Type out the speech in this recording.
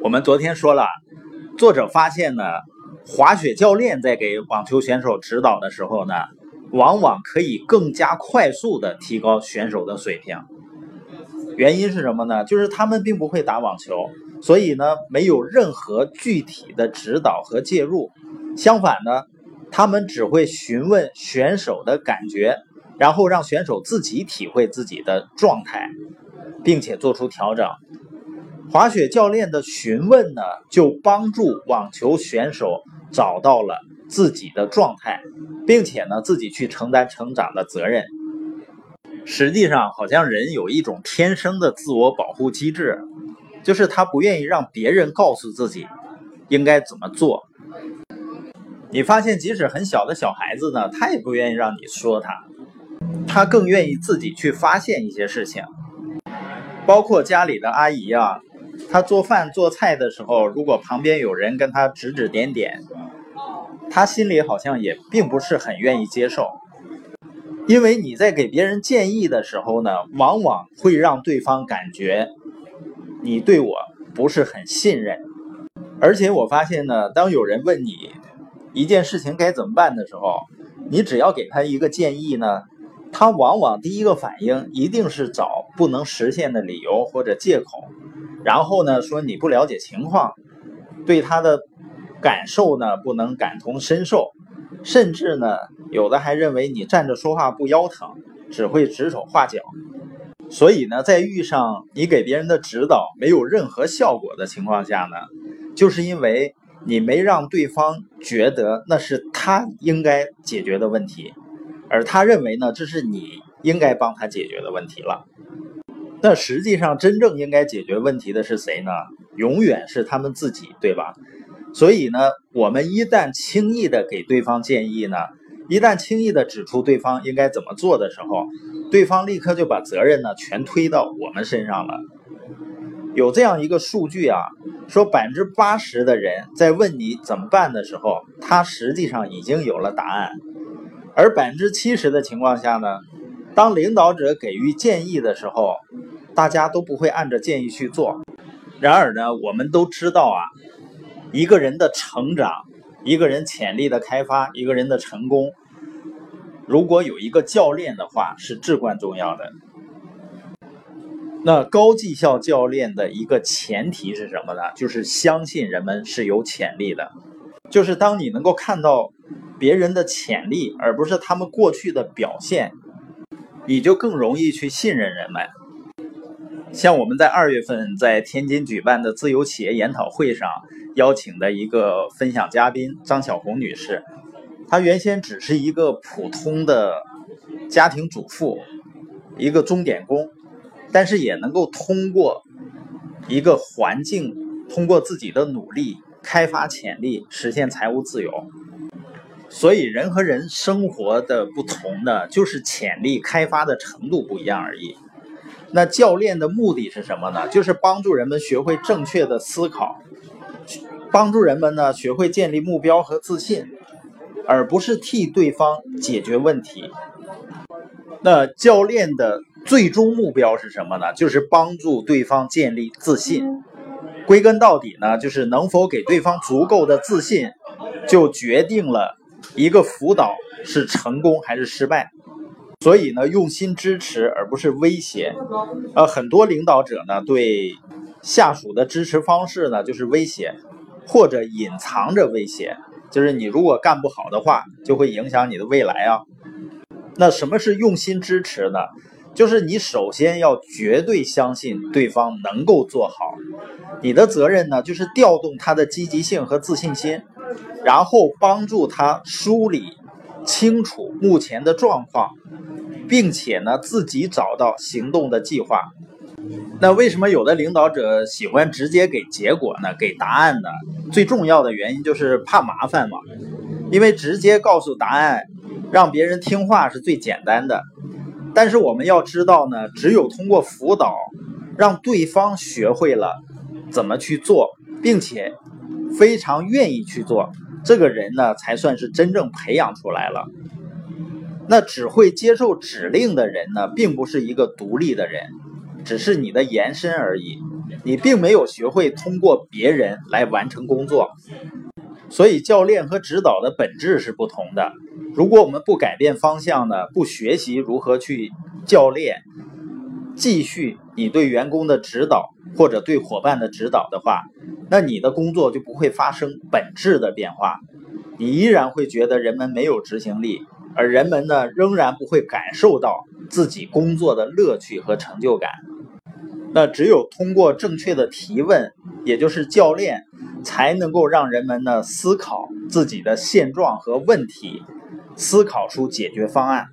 我们昨天说了，作者发现呢，滑雪教练在给网球选手指导的时候呢，往往可以更加快速的提高选手的水平。原因是什么呢？就是他们并不会打网球，所以呢，没有任何具体的指导和介入。相反呢，他们只会询问选手的感觉，然后让选手自己体会自己的状态，并且做出调整。滑雪教练的询问呢，就帮助网球选手找到了自己的状态，并且呢，自己去承担成长的责任。实际上，好像人有一种天生的自我保护机制，就是他不愿意让别人告诉自己应该怎么做。你发现，即使很小的小孩子呢，他也不愿意让你说他，他更愿意自己去发现一些事情，包括家里的阿姨啊。他做饭做菜的时候，如果旁边有人跟他指指点点，他心里好像也并不是很愿意接受，因为你在给别人建议的时候呢，往往会让对方感觉你对我不是很信任。而且我发现呢，当有人问你一件事情该怎么办的时候，你只要给他一个建议呢，他往往第一个反应一定是找不能实现的理由或者借口。然后呢，说你不了解情况，对他的感受呢不能感同身受，甚至呢有的还认为你站着说话不腰疼，只会指手画脚。所以呢，在遇上你给别人的指导没有任何效果的情况下呢，就是因为你没让对方觉得那是他应该解决的问题，而他认为呢这是你应该帮他解决的问题了。那实际上，真正应该解决问题的是谁呢？永远是他们自己，对吧？所以呢，我们一旦轻易的给对方建议呢，一旦轻易的指出对方应该怎么做的时候，对方立刻就把责任呢全推到我们身上了。有这样一个数据啊，说百分之八十的人在问你怎么办的时候，他实际上已经有了答案，而百分之七十的情况下呢？当领导者给予建议的时候，大家都不会按着建议去做。然而呢，我们都知道啊，一个人的成长，一个人潜力的开发，一个人的成功，如果有一个教练的话，是至关重要的。那高绩效教练的一个前提是什么呢？就是相信人们是有潜力的。就是当你能够看到别人的潜力，而不是他们过去的表现。你就更容易去信任人们。像我们在二月份在天津举办的自由企业研讨会上邀请的一个分享嘉宾张小红女士，她原先只是一个普通的家庭主妇，一个钟点工，但是也能够通过一个环境，通过自己的努力开发潜力，实现财务自由。所以人和人生活的不同呢，就是潜力开发的程度不一样而已。那教练的目的是什么呢？就是帮助人们学会正确的思考，帮助人们呢学会建立目标和自信，而不是替对方解决问题。那教练的最终目标是什么呢？就是帮助对方建立自信。归根到底呢，就是能否给对方足够的自信，就决定了。一个辅导是成功还是失败，所以呢，用心支持而不是威胁。呃，很多领导者呢，对下属的支持方式呢，就是威胁，或者隐藏着威胁，就是你如果干不好的话，就会影响你的未来啊。那什么是用心支持呢？就是你首先要绝对相信对方能够做好，你的责任呢，就是调动他的积极性和自信心。然后帮助他梳理清楚目前的状况，并且呢自己找到行动的计划。那为什么有的领导者喜欢直接给结果呢？给答案呢？最重要的原因就是怕麻烦嘛。因为直接告诉答案，让别人听话是最简单的。但是我们要知道呢，只有通过辅导，让对方学会了怎么去做，并且。非常愿意去做，这个人呢才算是真正培养出来了。那只会接受指令的人呢，并不是一个独立的人，只是你的延伸而已。你并没有学会通过别人来完成工作。所以，教练和指导的本质是不同的。如果我们不改变方向呢，不学习如何去教练，继续你对员工的指导或者对伙伴的指导的话，那你的工作就不会发生本质的变化。你依然会觉得人们没有执行力，而人们呢，仍然不会感受到自己工作的乐趣和成就感。那只有通过正确的提问，也就是教练。才能够让人们呢思考自己的现状和问题，思考出解决方案。